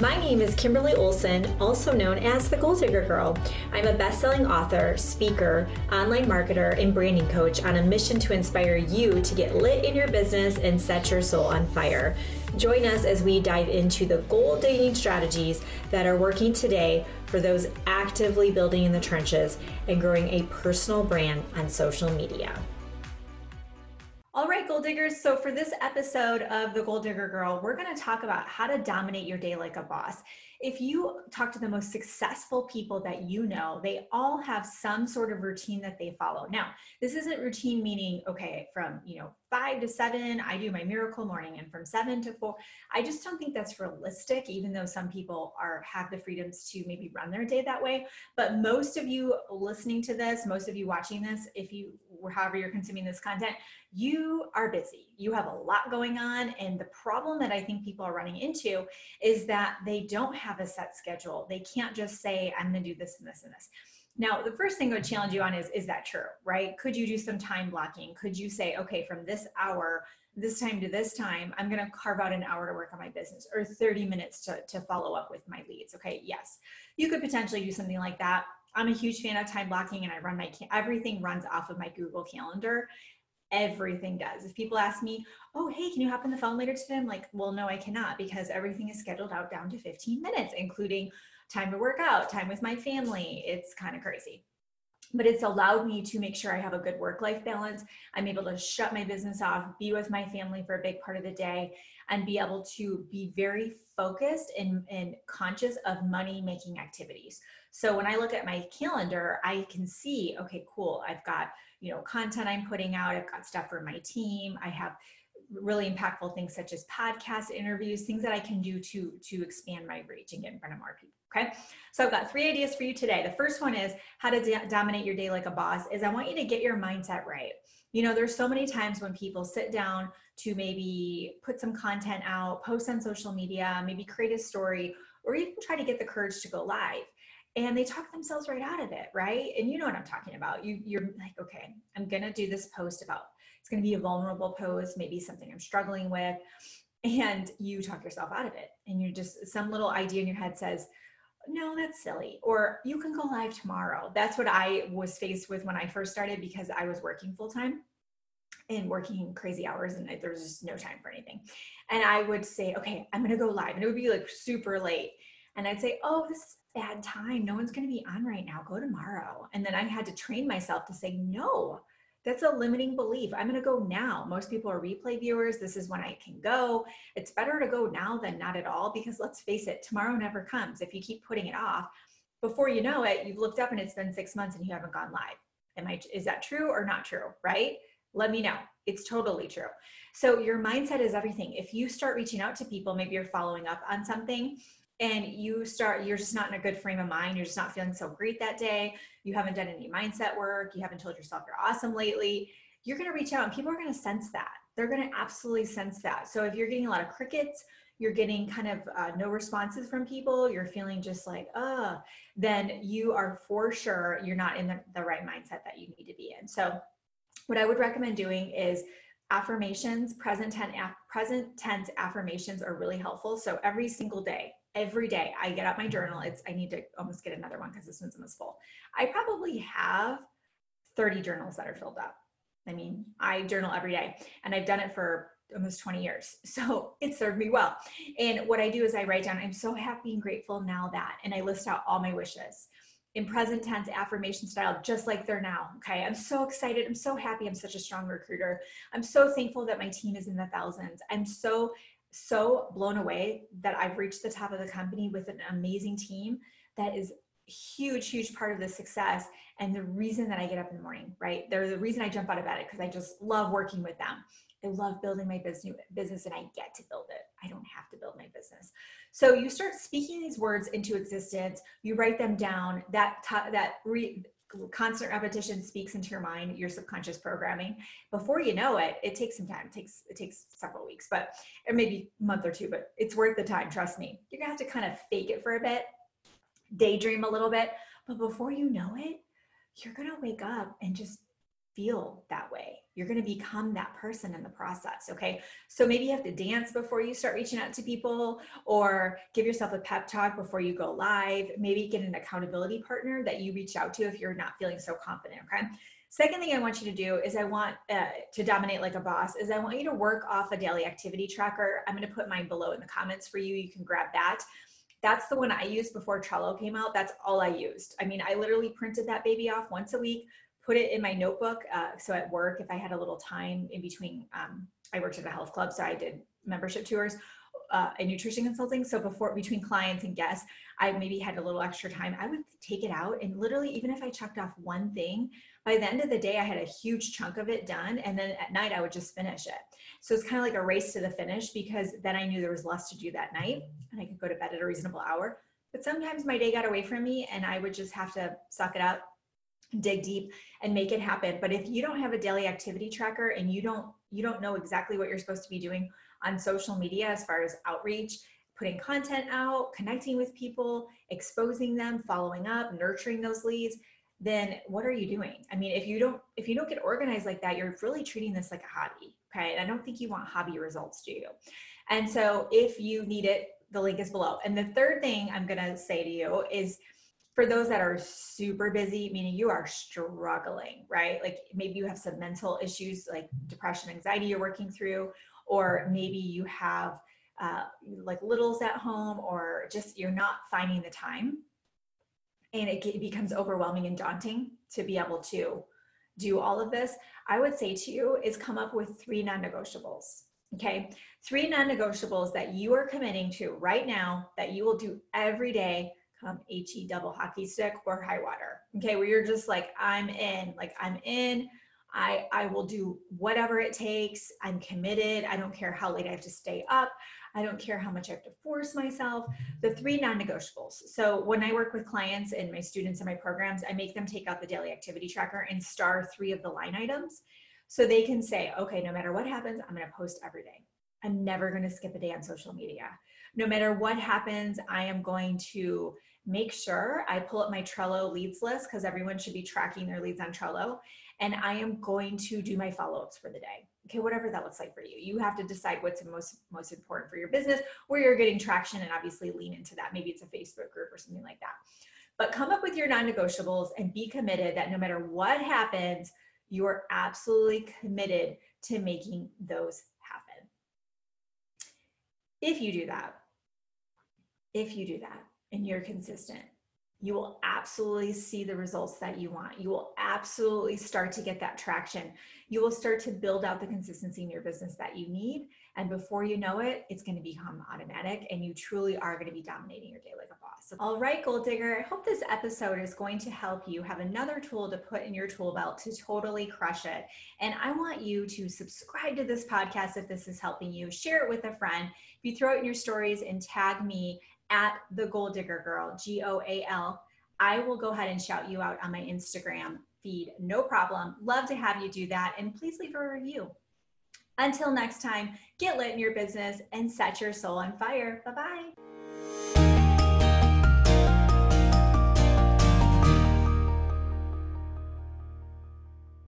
my name is Kimberly Olson, also known as the Goal Digger Girl. I'm a best selling author, speaker, online marketer, and branding coach on a mission to inspire you to get lit in your business and set your soul on fire. Join us as we dive into the gold digging strategies that are working today for those actively building in the trenches and growing a personal brand on social media. All right, goal diggers. So, for this episode of The Goal Digger Girl, we're going to talk about how to dominate your day like a boss. If you talk to the most successful people that you know, they all have some sort of routine that they follow. Now, this isn't routine meaning, okay, from, you know, five to seven, I do my miracle morning, and from seven to four, I just don't think that's realistic, even though some people are have the freedoms to maybe run their day that way. But most of you listening to this, most of you watching this, if you however you're consuming this content, you are busy. You have a lot going on. And the problem that I think people are running into is that they don't have a set schedule. They can't just say, I'm going to do this and this and this. Now, the first thing I would challenge you on is, is that true, right? Could you do some time blocking? Could you say, okay, from this hour, this time to this time, I'm going to carve out an hour to work on my business or 30 minutes to, to follow up with my leads. Okay. Yes. You could potentially do something like that. I'm a huge fan of time blocking and I run my, everything runs off of my Google calendar. Everything does. If people ask me, oh, hey, can you hop on the phone later today? I'm like, well, no, I cannot because everything is scheduled out down to 15 minutes, including time to work out, time with my family. It's kind of crazy. But it's allowed me to make sure I have a good work life balance. I'm able to shut my business off, be with my family for a big part of the day, and be able to be very focused and, and conscious of money making activities. So when I look at my calendar, I can see, okay, cool, I've got, you know, content I'm putting out, I've got stuff for my team, I have really impactful things such as podcast interviews, things that I can do to to expand my reach and get in front of more people. Okay. So I've got three ideas for you today. The first one is how to do- dominate your day like a boss is I want you to get your mindset right. You know, there's so many times when people sit down to maybe put some content out, post on social media, maybe create a story, or even try to get the courage to go live. And they talk themselves right out of it, right? And you know what I'm talking about. You, you're like, okay, I'm gonna do this post about it's gonna be a vulnerable post, maybe something I'm struggling with, and you talk yourself out of it. And you just some little idea in your head says, no, that's silly. Or you can go live tomorrow. That's what I was faced with when I first started because I was working full time and working crazy hours and there was just no time for anything. And I would say, okay, I'm going to go live. And it would be like super late. And I'd say, oh, this is bad time. No one's going to be on right now. Go tomorrow. And then I had to train myself to say, no, that's a limiting belief. I'm going to go now. Most people are replay viewers. This is when I can go. It's better to go now than not at all because let's face it, tomorrow never comes. If you keep putting it off, before you know it, you've looked up and it's been six months and you haven't gone live. Am I, is that true or not true? Right? Let me know. It's totally true. So your mindset is everything. If you start reaching out to people, maybe you're following up on something and you start you're just not in a good frame of mind you're just not feeling so great that day you haven't done any mindset work you haven't told yourself you're awesome lately you're going to reach out and people are going to sense that. They're going to absolutely sense that. So if you're getting a lot of crickets you're getting kind of uh, no responses from people you're feeling just like uh then you are for sure you're not in the, the right mindset that you need to be in. So what i would recommend doing is affirmations present tense present tense affirmations are really helpful. So every single day every day I get out my journal. It's I need to almost get another one because this one's almost full. I probably have 30 journals that are filled up. I mean, I journal every day and I've done it for almost 20 years. So it served me well. And what I do is I write down, I'm so happy and grateful now that, and I list out all my wishes in present tense affirmation style, just like they're now. Okay. I'm so excited. I'm so happy. I'm such a strong recruiter. I'm so thankful that my team is in the thousands. I'm so so blown away that I've reached the top of the company with an amazing team that is huge huge part of the success and the reason that I get up in the morning right? They're the reason I jump out of bed because I just love working with them. I love building my business business and I get to build it. I don't have to build my business. So you start speaking these words into existence. You write them down. That t- that re- constant repetition speaks into your mind your subconscious programming. Before you know it it takes some time. It takes it takes several weeks but or maybe a month or two but it's worth the time trust me. You're gonna have to kind of fake it for a bit daydream a little bit but before you know it you're gonna wake up and just feel that way you're going to become that person in the process. Okay. So maybe you have to dance before you start reaching out to people or give yourself a pep talk before you go live. Maybe get an accountability partner that you reach out to if you're not feeling so confident. Okay. Second thing I want you to do is I want uh, to dominate like a boss is I want you to work off a daily activity tracker. I'm going to put mine below in the comments for you. You can grab that. That's the one I used before Trello came out. That's all I used. I mean, I literally printed that baby off once a week, put it in my notebook. Uh, so at work, if I had a little time in between, um, I worked at a health club, so I did membership tours uh, and nutrition consulting. So before between clients and guests, I maybe had a little extra time. I would take it out and literally, even if I checked off one thing, by the end of the day, I had a huge chunk of it done. And then at night, I would just finish it. So it's kind of like a race to the finish because then I knew there was less to do that night and I could go to bed at a reasonable hour. But sometimes my day got away from me and I would just have to suck it up dig deep and make it happen. But if you don't have a daily activity tracker and you don't you don't know exactly what you're supposed to be doing on social media as far as outreach putting content out connecting with people exposing them following up nurturing those leads then what are you doing? I mean if you don't if you don't get organized like that you're really treating this like a hobby okay? And i don't think you want hobby results do you? And so if you need it the link is below. And the third thing i'm going to say to you is for those that are super busy, meaning you are struggling, right? Like maybe you have some mental issues like depression, anxiety you're working through, or maybe you have uh, like littles at home, or just you're not finding the time. And it, it becomes overwhelming and daunting to be able to do all of this. I would say to you is come up with three non negotiables. Okay. Three non negotiables that you are committing to right now that you will do every day HE double hockey stick or high water. Okay, where you're just like, I'm in, like I'm in. I I will do whatever it takes. I'm committed. I don't care how late I have to stay up. I don't care how much I have to force myself. The three non-negotiables. So when I work with clients and my students in my programs, I make them take out the daily activity tracker and star three of the line items. So they can say, okay, no matter what happens, I'm going to post every day. I'm never going to skip a day on social media. No matter what happens, I am going to make sure I pull up my Trello leads list because everyone should be tracking their leads on Trello. And I am going to do my follow-ups for the day. Okay, whatever that looks like for you. You have to decide what's most most important for your business, where you're getting traction, and obviously lean into that. Maybe it's a Facebook group or something like that. But come up with your non-negotiables and be committed that no matter what happens, you are absolutely committed to making those. If you do that, if you do that, and you're consistent, you will absolutely see the results that you want. You will absolutely start to get that traction. You will start to build out the consistency in your business that you need. And before you know it, it's going to become automatic and you truly are going to be dominating your day like a boss. All right, Goal Digger, I hope this episode is going to help you have another tool to put in your tool belt to totally crush it. And I want you to subscribe to this podcast if this is helping you, share it with a friend. If you throw it in your stories and tag me at the Goal Digger Girl, G O A L. I will go ahead and shout you out on my Instagram feed. No problem. Love to have you do that. And please leave a review. Until next time, get lit in your business and set your soul on fire. Bye bye.